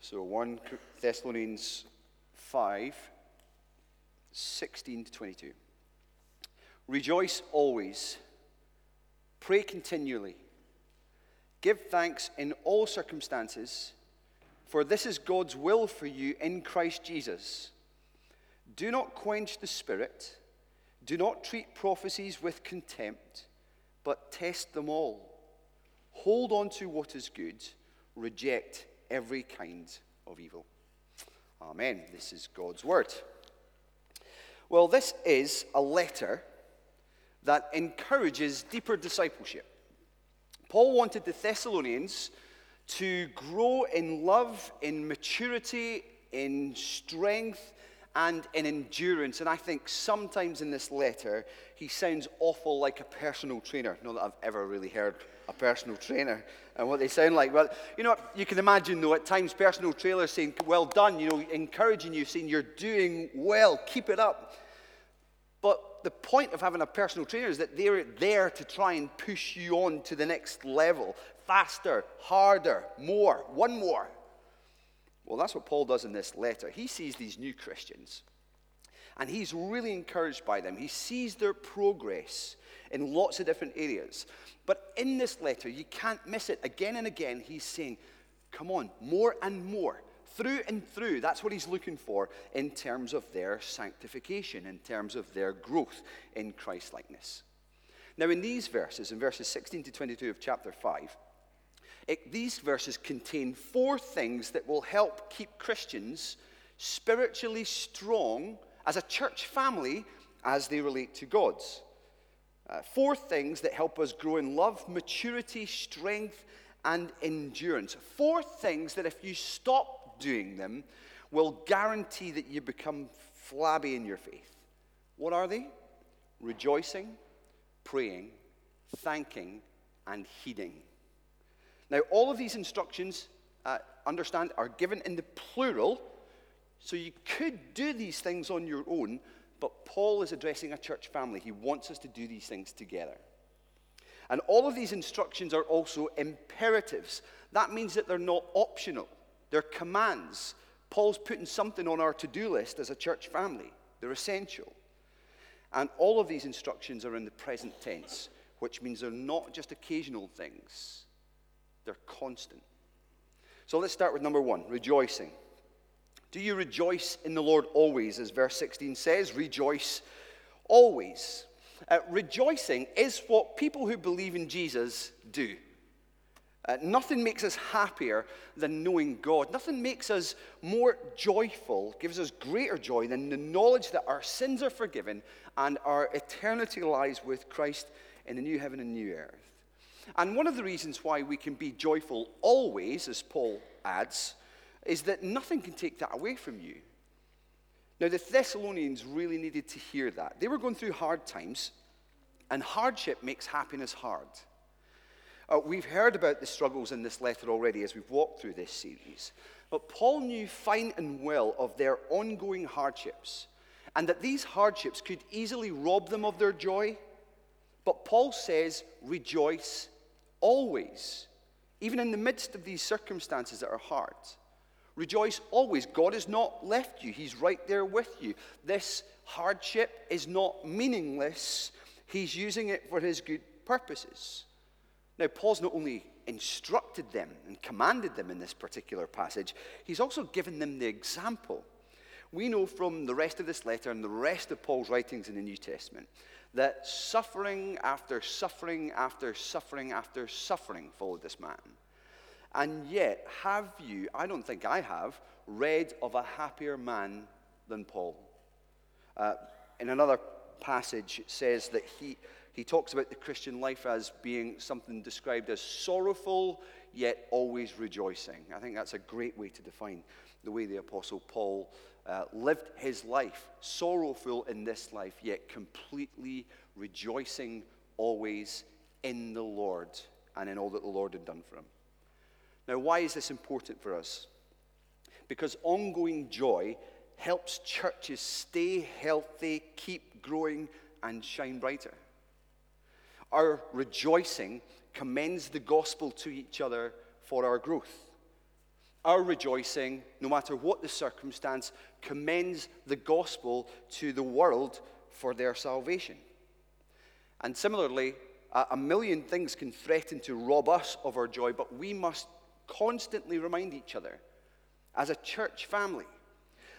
So 1 Thessalonians 5 16 to 22. Rejoice always, pray continually, give thanks in all circumstances, for this is God's will for you in Christ Jesus. Do not quench the spirit, do not treat prophecies with contempt, but test them all. Hold on to what is good, reject every kind of evil. Amen. This is God's word. Well, this is a letter that encourages deeper discipleship. Paul wanted the Thessalonians to grow in love, in maturity, in strength, and in endurance. And I think sometimes in this letter, he sounds awful like a personal trainer. Not that I've ever really heard a personal trainer and what they sound like. Well, you know, you can imagine though, at times personal trainers saying, Well done, you know, encouraging you, saying, You're doing well, keep it up. But the point of having a personal trainer is that they're there to try and push you on to the next level faster, harder, more, one more. Well, that's what Paul does in this letter. He sees these new Christians and he's really encouraged by them. He sees their progress in lots of different areas. But in this letter, you can't miss it. Again and again, he's saying, Come on, more and more through and through. That's what he's looking for in terms of their sanctification, in terms of their growth in Christ likeness. Now, in these verses, in verses 16 to 22 of chapter 5, it, these verses contain four things that will help keep Christians spiritually strong as a church family as they relate to God's. Uh, four things that help us grow in love, maturity, strength, and endurance. Four things that if you stop doing them will guarantee that you become flabby in your faith. What are they? Rejoicing, praying, thanking, and heeding. Now, all of these instructions, uh, understand, are given in the plural, so you could do these things on your own, but Paul is addressing a church family. He wants us to do these things together. And all of these instructions are also imperatives. That means that they're not optional. They're commands. Paul's putting something on our to do list as a church family, they're essential. And all of these instructions are in the present tense, which means they're not just occasional things, they're constant. So let's start with number one rejoicing. Do you rejoice in the Lord always, as verse 16 says? Rejoice always. Uh, rejoicing is what people who believe in Jesus do. Uh, nothing makes us happier than knowing God. Nothing makes us more joyful, gives us greater joy than the knowledge that our sins are forgiven and our eternity lies with Christ in the new heaven and new earth. And one of the reasons why we can be joyful always, as Paul adds, is that nothing can take that away from you. Now, the Thessalonians really needed to hear that. They were going through hard times, and hardship makes happiness hard. Uh, we've heard about the struggles in this letter already as we've walked through this series. But Paul knew fine and well of their ongoing hardships and that these hardships could easily rob them of their joy. But Paul says, rejoice always, even in the midst of these circumstances that are hard. Rejoice always. God has not left you, He's right there with you. This hardship is not meaningless, He's using it for His good purposes. Now, Paul's not only instructed them and commanded them in this particular passage, he's also given them the example. We know from the rest of this letter and the rest of Paul's writings in the New Testament that suffering after suffering after suffering after suffering followed this man. And yet, have you, I don't think I have, read of a happier man than Paul? Uh, in another passage, it says that he, he talks about the Christian life as being something described as sorrowful, yet always rejoicing. I think that's a great way to define the way the Apostle Paul uh, lived his life. Sorrowful in this life, yet completely rejoicing always in the Lord and in all that the Lord had done for him. Now, why is this important for us? Because ongoing joy helps churches stay healthy, keep growing, and shine brighter. Our rejoicing commends the gospel to each other for our growth. Our rejoicing, no matter what the circumstance, commends the gospel to the world for their salvation. And similarly, a million things can threaten to rob us of our joy, but we must constantly remind each other as a church family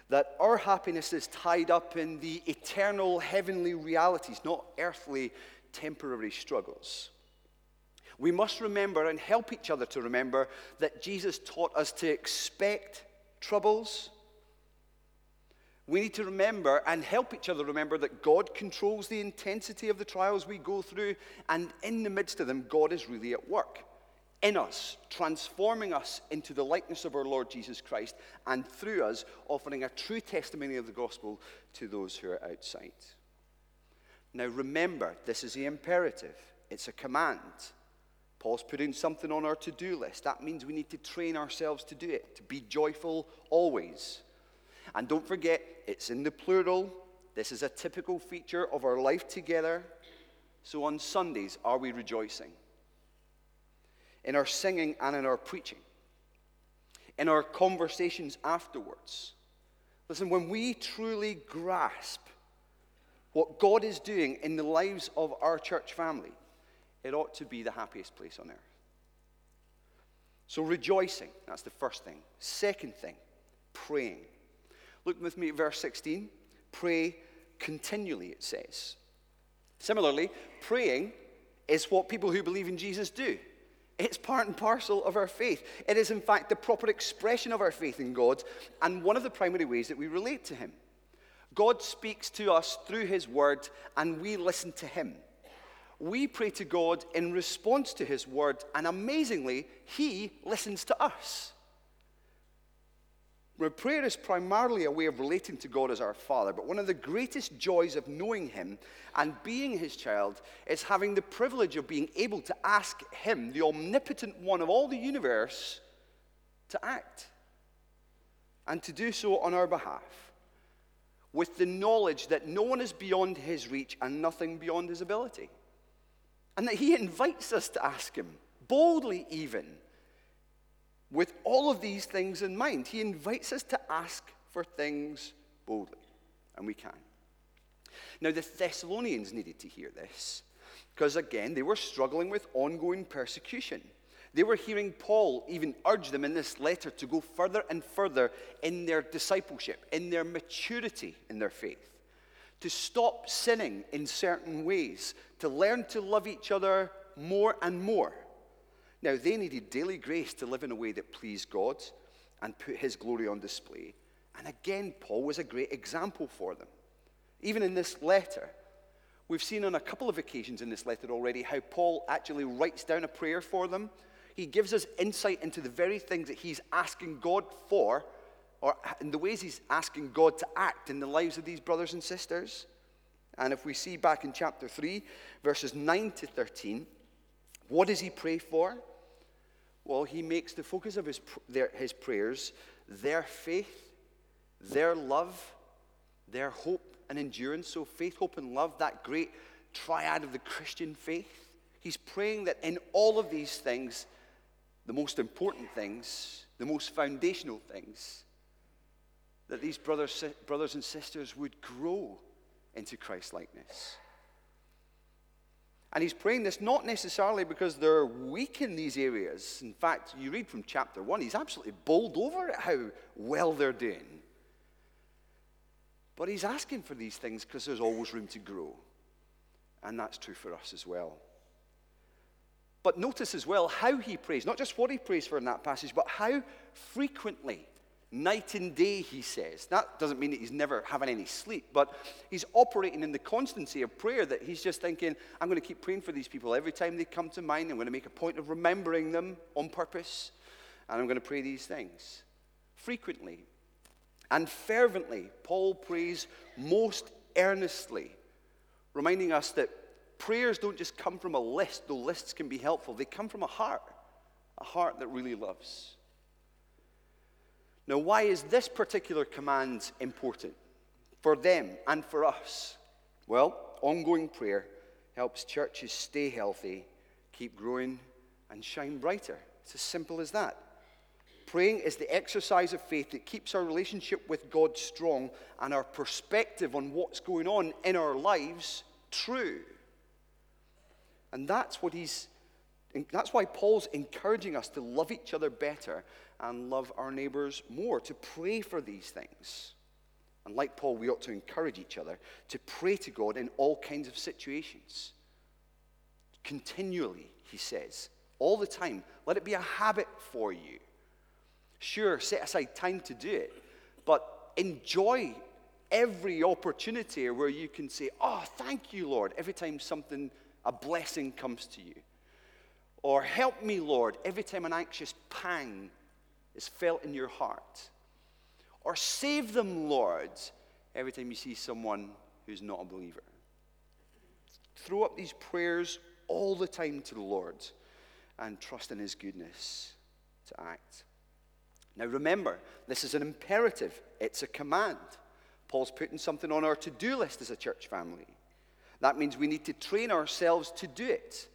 that our happiness is tied up in the eternal heavenly realities, not earthly temporary struggles. We must remember and help each other to remember that Jesus taught us to expect troubles. We need to remember and help each other remember that God controls the intensity of the trials we go through, and in the midst of them, God is really at work in us, transforming us into the likeness of our Lord Jesus Christ, and through us, offering a true testimony of the gospel to those who are outside. Now, remember, this is the imperative, it's a command. Paul's putting something on our to do list. That means we need to train ourselves to do it, to be joyful always. And don't forget, it's in the plural. This is a typical feature of our life together. So on Sundays, are we rejoicing? In our singing and in our preaching, in our conversations afterwards. Listen, when we truly grasp what God is doing in the lives of our church family, it ought to be the happiest place on earth. So, rejoicing, that's the first thing. Second thing, praying. Look with me at verse 16. Pray continually, it says. Similarly, praying is what people who believe in Jesus do. It's part and parcel of our faith. It is, in fact, the proper expression of our faith in God and one of the primary ways that we relate to Him. God speaks to us through His Word, and we listen to Him. We pray to God in response to His Word, and amazingly, He listens to us. Where prayer is primarily a way of relating to God as our Father, but one of the greatest joys of knowing Him and being His child is having the privilege of being able to ask Him, the omnipotent one of all the universe, to act and to do so on our behalf with the knowledge that no one is beyond His reach and nothing beyond His ability. And that He invites us to ask Him, boldly even with all of these things in mind. He invites us to ask for things boldly, and we can. Now, the Thessalonians needed to hear this because, again, they were struggling with ongoing persecution. They were hearing Paul even urge them in this letter to go further and further in their discipleship, in their maturity in their faith, to stop sinning in certain ways, to learn to love each other more and more. Now, they needed daily grace to live in a way that pleased God and put his glory on display. And again, Paul was a great example for them. Even in this letter, we've seen on a couple of occasions in this letter already how Paul actually writes down a prayer for them. He gives us insight into the very things that he's asking God for, or in the ways he's asking God to act in the lives of these brothers and sisters. And if we see back in chapter 3, verses 9 to 13, what does he pray for? Well, he makes the focus of his, their, his prayers their faith, their love, their hope and endurance. So, faith, hope, and love, that great triad of the Christian faith. He's praying that in all of these things, the most important things, the most foundational things, that these brothers, brothers and sisters would grow into Christ likeness. And he's praying this not necessarily because they're weak in these areas. In fact, you read from chapter 1, he's absolutely bowled over at how well they're doing. But he's asking for these things because there's always room to grow. And that's true for us as well. But notice as well how he prays, not just what he prays for in that passage, but how frequently night and day, he says. That doesn't mean that he's never having any sleep, but he's operating in the constancy of prayer that he's just thinking, I'm going to keep praying for these people every time they come to mind. I'm going to make a point of remembering them on purpose, and I'm going to pray these things frequently and fervently. Paul prays most earnestly, reminding us that prayers don't just come from a list, though lists can be helpful. They come from a heart, a heart that really loves. Now, why is this particular command important for them and for us? Well, ongoing prayer helps churches stay healthy, keep growing, and shine brighter. It's as simple as that. Praying is the exercise of faith that keeps our relationship with God strong and our perspective on what's going on in our lives true. And that's what he's that's why Paul's encouraging us to love each other better and love our neighbors more, to pray for these things. And like Paul, we ought to encourage each other to pray to God in all kinds of situations. Continually, he says, all the time. Let it be a habit for you. Sure, set aside time to do it, but enjoy every opportunity where you can say, Oh, thank you, Lord, every time something, a blessing comes to you. Or help me, Lord, every time an anxious pang is felt in your heart. Or save them, Lord, every time you see someone who's not a believer. Throw up these prayers all the time to the Lord and trust in His goodness to act. Now remember, this is an imperative, it's a command. Paul's putting something on our to do list as a church family. That means we need to train ourselves to do it.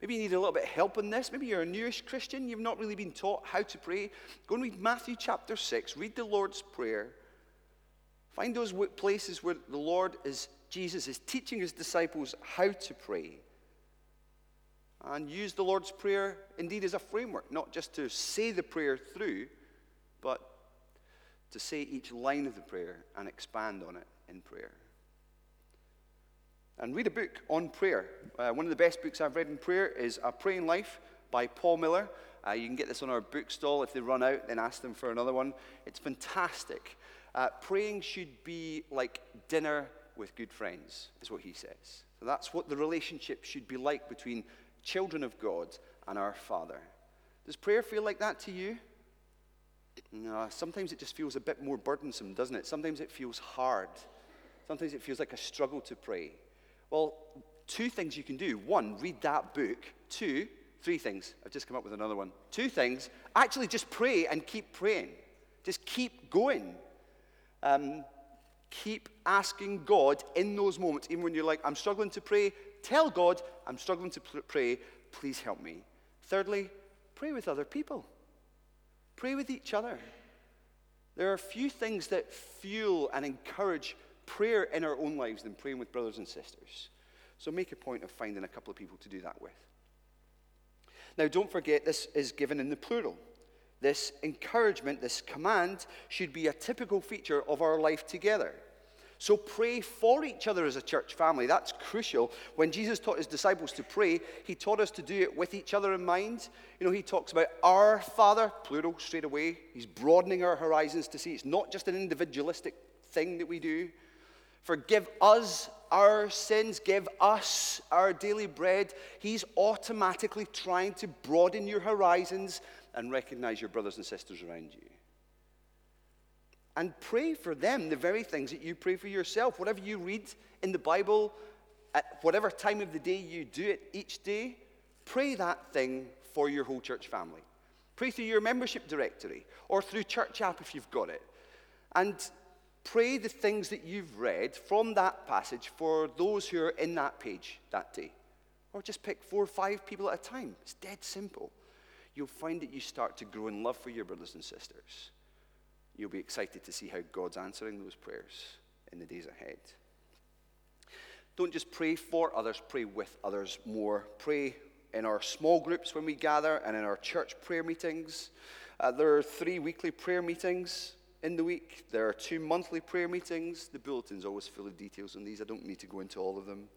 Maybe you need a little bit of help in this. Maybe you're a newish Christian, you've not really been taught how to pray. Go and read Matthew chapter 6, read the Lord's Prayer. Find those places where the Lord is, Jesus is teaching his disciples how to pray. And use the Lord's Prayer indeed as a framework, not just to say the prayer through, but to say each line of the prayer and expand on it in prayer. And read a book on prayer. Uh, one of the best books I've read in prayer is A Praying Life by Paul Miller. Uh, you can get this on our bookstall. If they run out, then ask them for another one. It's fantastic. Uh, praying should be like dinner with good friends, is what he says. So that's what the relationship should be like between children of God and our Father. Does prayer feel like that to you? No, sometimes it just feels a bit more burdensome, doesn't it? Sometimes it feels hard. Sometimes it feels like a struggle to pray. Well, two things you can do. One, read that book. Two, three things. I've just come up with another one. Two things. Actually, just pray and keep praying. Just keep going. Um, keep asking God in those moments, even when you're like, I'm struggling to pray. Tell God, I'm struggling to pray. Please help me. Thirdly, pray with other people. Pray with each other. There are a few things that fuel and encourage prayer in our own lives than praying with brothers and sisters. So make a point of finding a couple of people to do that with. Now, don't forget, this is given in the plural. This encouragement, this command, should be a typical feature of our life together. So pray for each other as a church family. That's crucial. When Jesus taught his disciples to pray, he taught us to do it with each other in mind. You know, he talks about our Father, plural, straight away. He's broadening our horizons to see it's not just an individualistic thing that we do. Forgive us our sins, give us our daily bread. He's automatically trying to broaden your horizons and recognize your brothers and sisters around you and pray for them the very things that you pray for yourself. Whatever you read in the Bible, at whatever time of the day you do it each day, pray that thing for your whole church family. Pray through your membership directory or through Church app if you've got it. And pray the things that you've read from that passage for those who are in that page that day. Or just pick four or five people at a time. It's dead simple. You'll find that you start to grow in love for your brothers and sisters you'll be excited to see how God's answering those prayers in the days ahead. Don't just pray for others, pray with others more. Pray in our small groups when we gather and in our church prayer meetings. Uh, there are three weekly prayer meetings in the week. There are two monthly prayer meetings. The bulletin's always full of details on these. I don't need to go into all of them.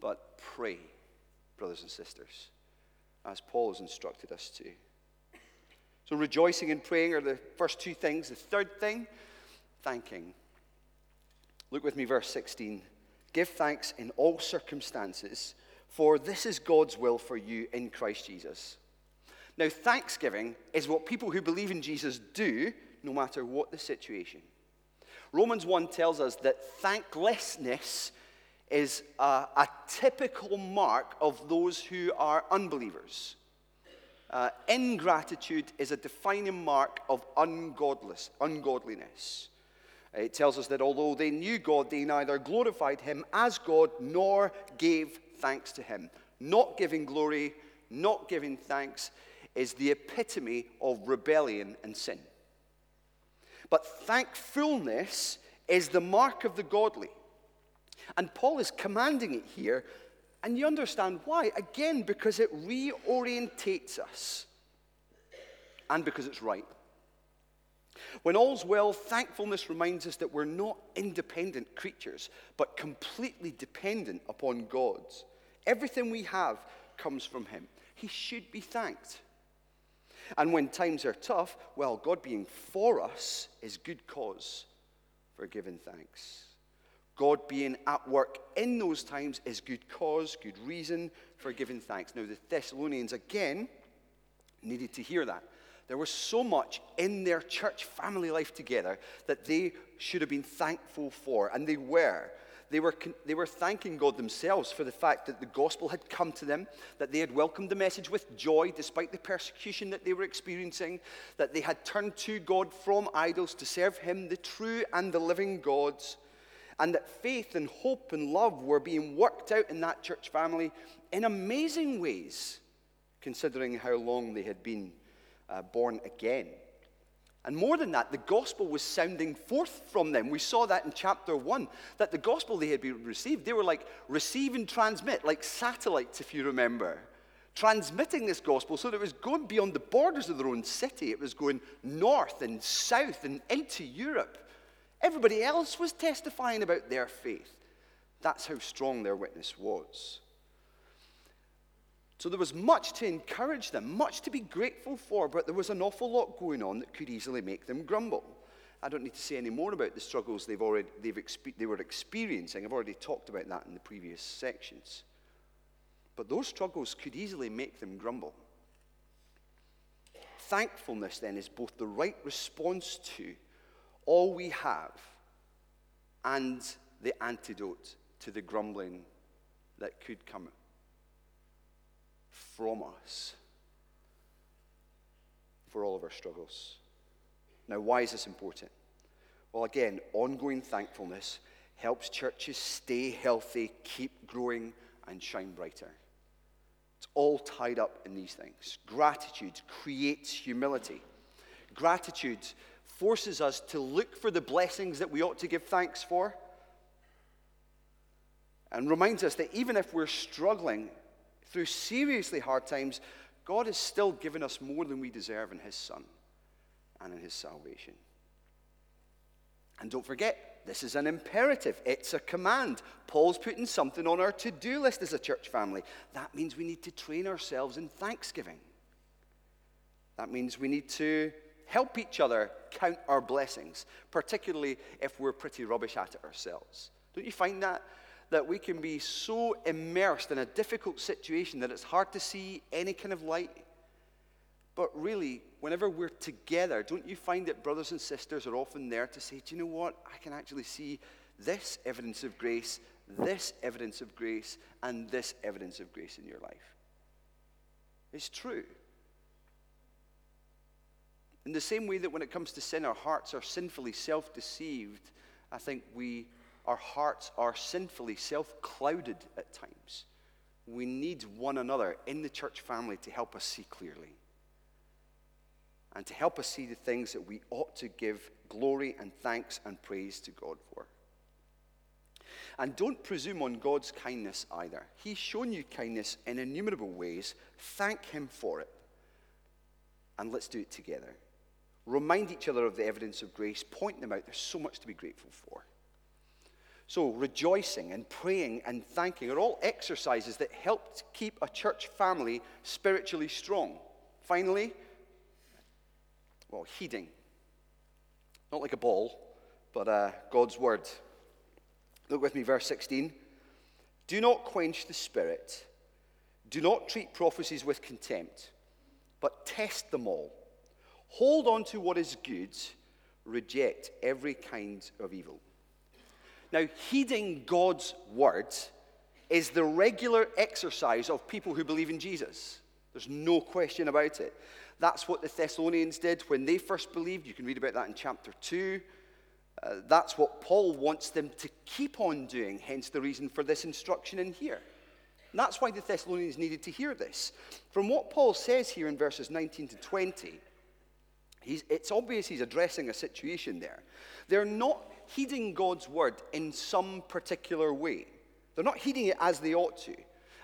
But pray, brothers and sisters, as Paul has instructed us to. So, rejoicing and praying are the first two things. The third thing, thanking. Look with me, verse 16. Give thanks in all circumstances, for this is God's will for you in Christ Jesus. Now, thanksgiving is what people who believe in Jesus do, no matter what the situation. Romans 1 tells us that thanklessness is a, a typical mark of those who are unbelievers. Uh, ingratitude is a defining mark of ungodliness. It tells us that although they knew God, they neither glorified him as God nor gave thanks to him. Not giving glory, not giving thanks is the epitome of rebellion and sin. But thankfulness is the mark of the godly. And Paul is commanding it here, and you understand why. Again, because it reorientates us, and because it's right. When all's well, thankfulness reminds us that we're not independent creatures, but completely dependent upon God's. Everything we have comes from Him. He should be thanked. And when times are tough, well, God being for us is good cause for giving thanks. God being at work in those times is good cause, good reason for giving thanks. Now, the Thessalonians again needed to hear that. There was so much in their church family life together that they should have been thankful for, and they were. They were, they were thanking God themselves for the fact that the gospel had come to them, that they had welcomed the message with joy despite the persecution that they were experiencing, that they had turned to God from idols to serve Him, the true and the living gods, and that faith and hope and love were being worked out in that church family in amazing ways, considering how long they had been uh, born again. And more than that, the gospel was sounding forth from them. We saw that in chapter one, that the gospel they had been received, they were like receive and transmit, like satellites, if you remember. Transmitting this gospel so that it was going beyond the borders of their own city. It was going north and south and into Europe. Everybody else was testifying about their faith. That's how strong their witness was. So there was much to encourage them, much to be grateful for, but there was an awful lot going on that could easily make them grumble. I don't need to say any more about the struggles they've already, they've expe- they were experiencing. I've already talked about that in the previous sections. But those struggles could easily make them grumble. Thankfulness, then, is both the right response to all we have and the antidote to the grumbling that could come from us for all of our struggles. Now, why is this important? Well, again, ongoing thankfulness helps churches stay healthy, keep growing, and shine brighter. It's all tied up in these things. Gratitude creates humility. Gratitude forces us to look for the blessings that we ought to give thanks for and reminds us that even if we're struggling, through seriously hard times, God has still given us more than we deserve in His Son and in His salvation. And don't forget, this is an imperative, it's a command. Paul's putting something on our to do list as a church family. That means we need to train ourselves in thanksgiving. That means we need to help each other count our blessings, particularly if we're pretty rubbish at it ourselves. Don't you find that? That we can be so immersed in a difficult situation that it's hard to see any kind of light. But really, whenever we're together, don't you find that brothers and sisters are often there to say, Do you know what? I can actually see this evidence of grace, this evidence of grace, and this evidence of grace in your life. It's true. In the same way that when it comes to sin, our hearts are sinfully self deceived, I think we our hearts are sinfully self clouded at times. We need one another in the church family to help us see clearly and to help us see the things that we ought to give glory and thanks and praise to God for. And don't presume on God's kindness either. He's shown you kindness in innumerable ways. Thank Him for it. And let's do it together. Remind each other of the evidence of grace, point them out. There's so much to be grateful for. So, rejoicing and praying and thanking are all exercises that help keep a church family spiritually strong. Finally, well, heeding. Not like a ball, but uh, God's word. Look with me, verse 16. Do not quench the spirit. Do not treat prophecies with contempt, but test them all. Hold on to what is good. Reject every kind of evil. Now, heeding God's words is the regular exercise of people who believe in Jesus. There's no question about it. That's what the Thessalonians did when they first believed. You can read about that in chapter 2. Uh, that's what Paul wants them to keep on doing, hence the reason for this instruction in here. And that's why the Thessalonians needed to hear this. From what Paul says here in verses 19 to 20, it's obvious he's addressing a situation there. They're not heeding God's word in some particular way, they're not heeding it as they ought to.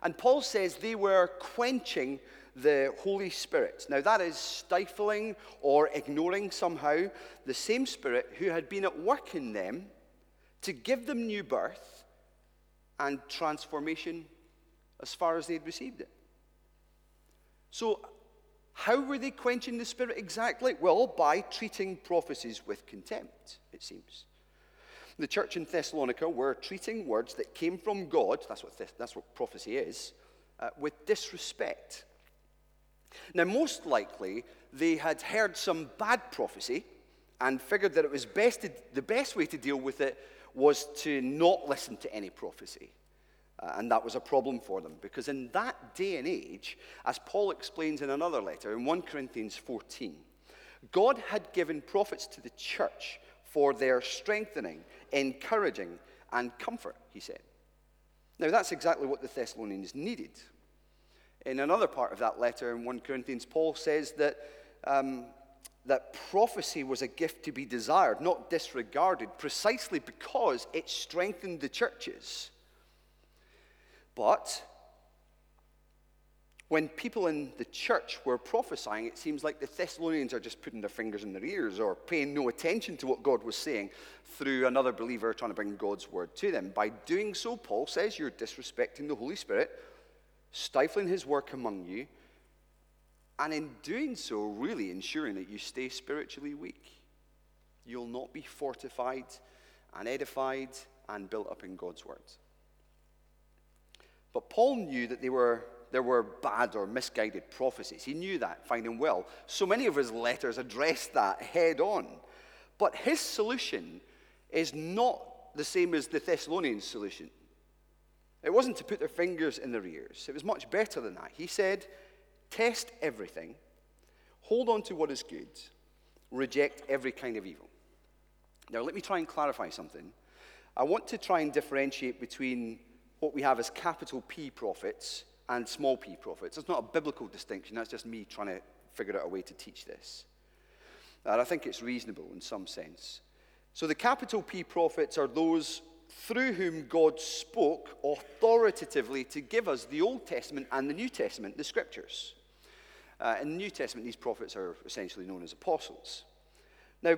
And Paul says they were quenching the Holy Spirit. Now, that is stifling or ignoring somehow the same Spirit who had been at work in them to give them new birth and transformation as far as they'd received it. So, how were they quenching the Spirit exactly? Well, by treating prophecies with contempt, it seems. The church in Thessalonica were treating words that came from God, that's what, that's what prophecy is, uh, with disrespect. Now, most likely, they had heard some bad prophecy and figured that it was best to, the best way to deal with it was to not listen to any prophecy. Uh, and that was a problem for them because in that day and age, as Paul explains in another letter in 1 Corinthians 14, God had given prophets to the church for their strengthening, encouraging, and comfort, he said. Now, that's exactly what the Thessalonians needed. In another part of that letter in 1 Corinthians, Paul says that, um, that prophecy was a gift to be desired, not disregarded, precisely because it strengthened the churches. But when people in the church were prophesying, it seems like the Thessalonians are just putting their fingers in their ears or paying no attention to what God was saying through another believer trying to bring God's word to them. By doing so, Paul says you're disrespecting the Holy Spirit, stifling his work among you, and in doing so, really ensuring that you stay spiritually weak. You'll not be fortified and edified and built up in God's word. But Paul knew that they were, there were bad or misguided prophecies. He knew that fine and well. So many of his letters addressed that head on. But his solution is not the same as the Thessalonians' solution. It wasn't to put their fingers in their ears, it was much better than that. He said, Test everything, hold on to what is good, reject every kind of evil. Now, let me try and clarify something. I want to try and differentiate between what we have as capital P prophets and small p prophets. It's not a biblical distinction, that's just me trying to figure out a way to teach this. And I think it's reasonable in some sense. So the capital P prophets are those through whom God spoke authoritatively to give us the Old Testament and the New Testament, the scriptures. Uh, in the New Testament, these prophets are essentially known as apostles. Now,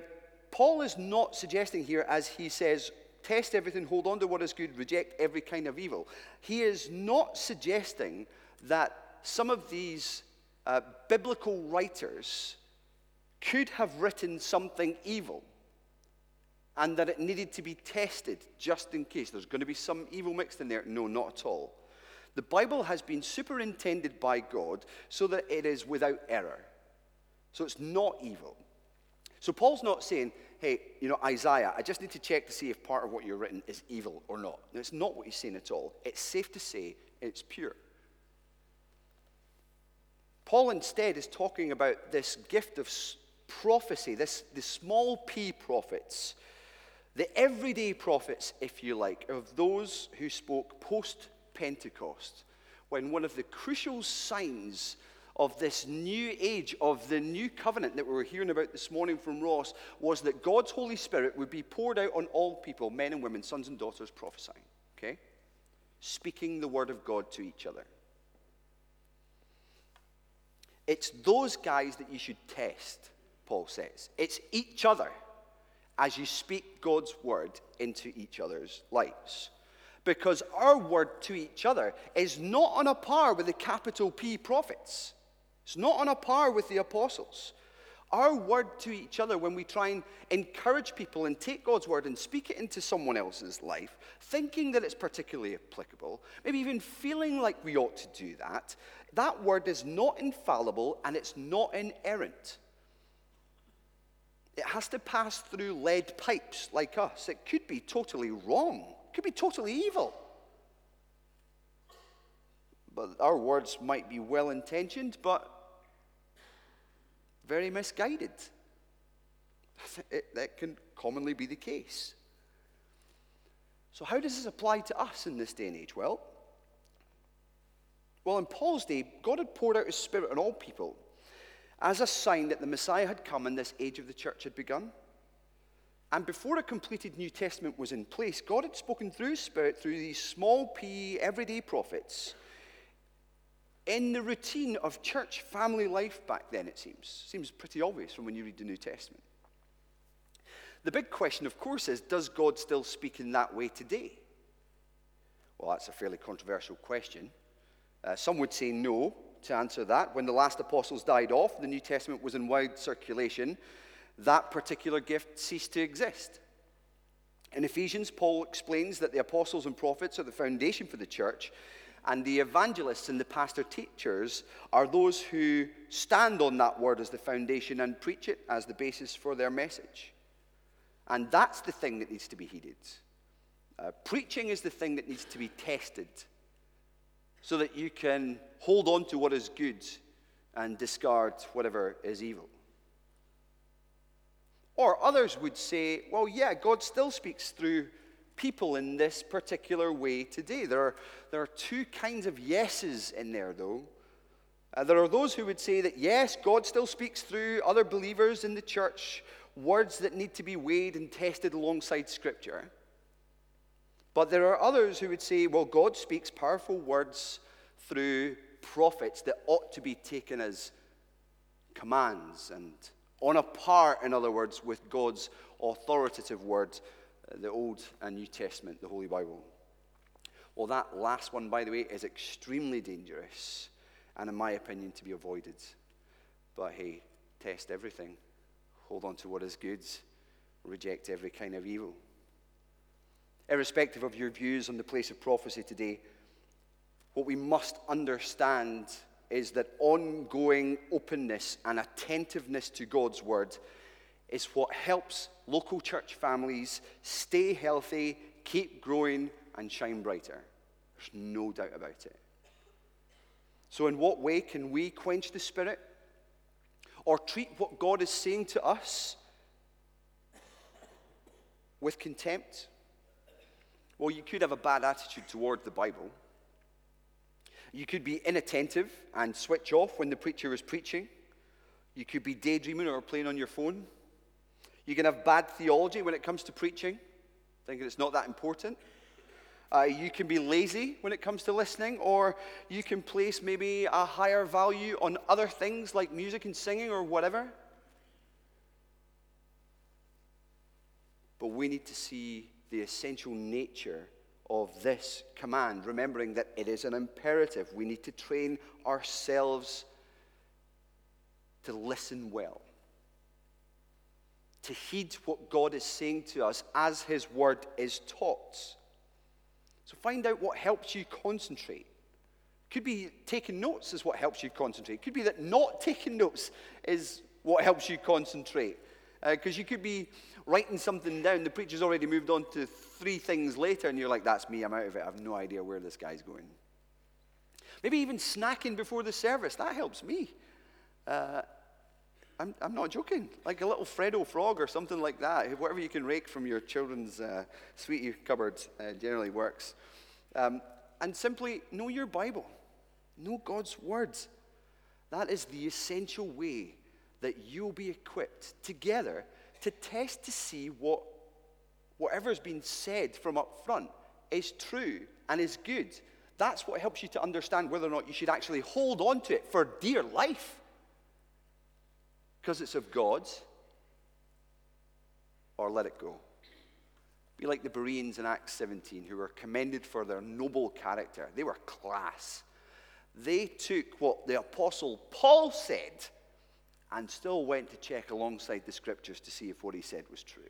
Paul is not suggesting here, as he says, test everything, hold on to what is good, reject every kind of evil. He is not suggesting that some of these uh, biblical writers could have written something evil and that it needed to be tested just in case. There's going to be some evil mixed in there. No, not at all. The Bible has been superintended by God so that it is without error. So it's not evil. So Paul's not saying, hey, you know, Isaiah, I just need to check to see if part of what you've written is evil or not. No, it's not what he's saying at all. It's safe to say it's pure. Paul instead is talking about this gift of prophecy, this, the small p prophets, the everyday prophets, if you like, of those who spoke post Pentecost, when one of the crucial signs of this new age, of the new covenant that we were hearing about this morning from Ross, was that God's Holy Spirit would be poured out on all people, men and women, sons and daughters, prophesying, okay? Speaking the word of God to each other. It's those guys that you should test, Paul says. It's each other as you speak God's word into each other's lives because our word to each other is not on a par with the capital P prophets. It's not on a par with the apostles. Our word to each other, when we try and encourage people and take God's word and speak it into someone else's life, thinking that it's particularly applicable, maybe even feeling like we ought to do that, that word is not infallible and it's not inerrant. It has to pass through lead pipes like us. It could be totally wrong, it could be totally evil. But our words might be well intentioned, but very misguided. That can commonly be the case. So, how does this apply to us in this day and age? Well, Well, in Paul's day, God had poured out his Spirit on all people as a sign that the Messiah had come and this age of the church had begun. And before a completed New Testament was in place, God had spoken through Spirit through these small p, everyday prophets in the routine of church family life back then, it seems. Seems pretty obvious from when you read the New Testament. The big question, of course, is does God still speak in that way today? Well, that's a fairly controversial question. Uh, some would say no to answer that. When the last apostles died off, the New Testament was in wide circulation, that particular gift ceased to exist. In Ephesians, Paul explains that the apostles and prophets are the foundation for the church, and the evangelists and the pastor teachers are those who stand on that word as the foundation and preach it as the basis for their message. And that's the thing that needs to be heeded. Uh, preaching is the thing that needs to be tested so that you can hold on to what is good and discard whatever is evil. Or others would say, well, yeah, God still speaks through people in this particular way today. There are, there are two kinds of yeses in there, though. Uh, there are those who would say that, yes, God still speaks through other believers in the church, words that need to be weighed and tested alongside Scripture. But there are others who would say, well, God speaks powerful words through prophets that ought to be taken as commands and on a par, in other words, with God's authoritative word the Old and New Testament, the Holy Bible. Well, that last one, by the way, is extremely dangerous and, in my opinion, to be avoided. But hey, test everything, hold on to what is good, reject every kind of evil. Irrespective of your views on the place of prophecy today, what we must understand is that ongoing openness and attentiveness to God's word is what helps local church families stay healthy, keep growing, and shine brighter. There's no doubt about it. So, in what way can we quench the Spirit or treat what God is saying to us with contempt? Well, you could have a bad attitude toward the Bible. You could be inattentive and switch off when the preacher is preaching. You could be daydreaming or playing on your phone. You can have bad theology when it comes to preaching, thinking it's not that important. Uh, you can be lazy when it comes to listening, or you can place maybe a higher value on other things like music and singing or whatever. But we need to see the essential nature of this command, remembering that it is an imperative. We need to train ourselves to listen well to heed what God is saying to us as His word is taught. So find out what helps you concentrate. Could be taking notes is what helps you concentrate. Could be that not taking notes is what helps you concentrate. Because uh, you could be writing something down, the preacher's already moved on to three things later, and you're like, that's me, I'm out of it, I have no idea where this guy's going. Maybe even snacking before the service, that helps me. Uh, I'm, I'm not joking. Like a little Freddo frog or something like that. Whatever you can rake from your children's uh, sweetie cupboard uh, generally works. Um, and simply know your Bible, know God's words. That is the essential way that you'll be equipped together to test to see what whatever's been said from up front is true and is good. That's what helps you to understand whether or not you should actually hold on to it for dear life because it's of God, or let it go. Be like the Bereans in Acts 17 who were commended for their noble character. They were class. They took what the Apostle Paul said and still went to check alongside the scriptures to see if what he said was true.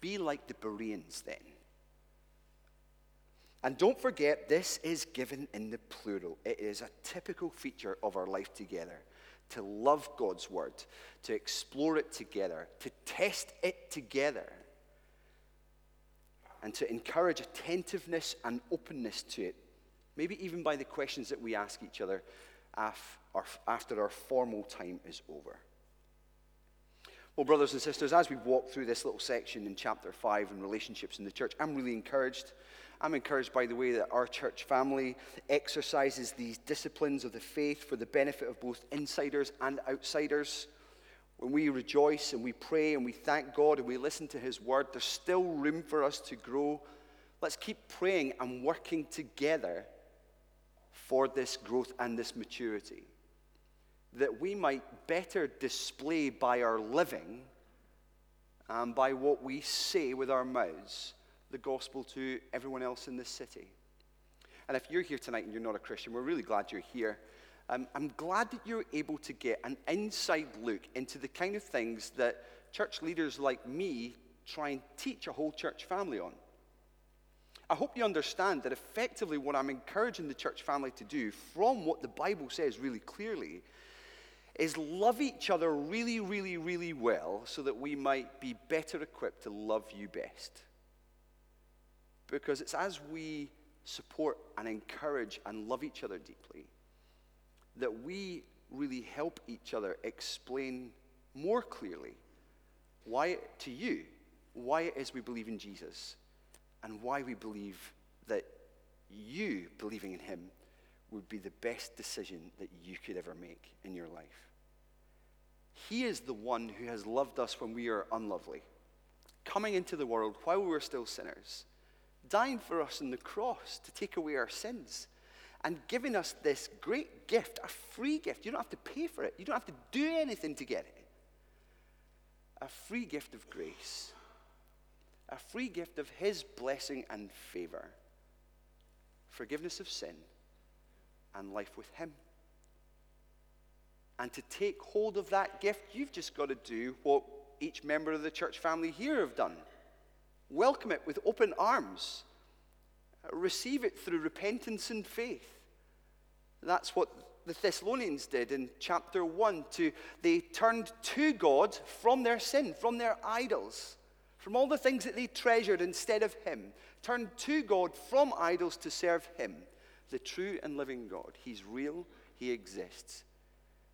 Be like the Bereans then. And don't forget, this is given in the plural. It is a typical feature of our life together to love God's word, to explore it together, to test it together, and to encourage attentiveness and openness to it, maybe even by the questions that we ask each other after our formal time is over. Well, brothers and sisters, as we walk through this little section in chapter 5 in relationships in the church, I'm really encouraged I'm encouraged by the way that our church family exercises these disciplines of the faith for the benefit of both insiders and outsiders. When we rejoice and we pray and we thank God and we listen to His word, there's still room for us to grow. Let's keep praying and working together for this growth and this maturity, that we might better display by our living and by what we say with our mouths the gospel to everyone else in this city. And if you're here tonight and you're not a Christian, we're really glad you're here. Um, I'm glad that you're able to get an inside look into the kind of things that church leaders like me try and teach a whole church family on. I hope you understand that effectively what I'm encouraging the church family to do, from what the Bible says really clearly, is love each other really, really, really well so that we might be better equipped to love you best. Because it's as we support and encourage and love each other deeply that we really help each other explain more clearly why, to you, why it is we believe in Jesus and why we believe that you believing in him would be the best decision that you could ever make in your life. He is the one who has loved us when we are unlovely, coming into the world while we were still sinners, dying for us on the cross to take away our sins, and giving us this great gift, a free gift. You don't have to pay for it, you don't have to do anything to get it. A free gift of grace, a free gift of His blessing and favor, forgiveness of sin, and life with Him. And to take hold of that gift, you've just got to do what each member of the church family here have done welcome it with open arms, receive it through repentance and faith. That's what the Thessalonians did in chapter 1. To, they turned to God from their sin, from their idols, from all the things that they treasured instead of Him. Turned to God from idols to serve Him, the true and living God. He's real, He exists,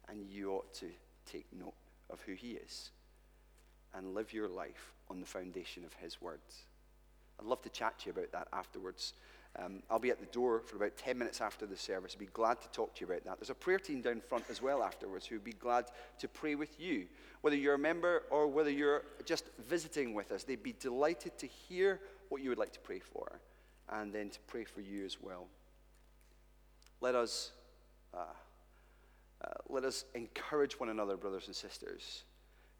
and you ought to take note of who He is and live your life on the foundation of His words. I'd love to chat to you about that afterwards. Um, I'll be at the door for about 10 minutes after the service. I'd be glad to talk to you about that. There's a prayer team down front as well afterwards who would be glad to pray with you. Whether you're a member or whether you're just visiting with us, they'd be delighted to hear what you would like to pray for and then to pray for you as well. Let us, uh, uh, let us encourage one another, brothers and sisters,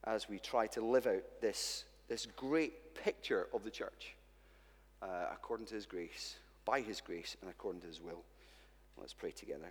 as we try to live out this, this great picture of the church uh, according to his grace by his grace and according to his will. Let's pray together.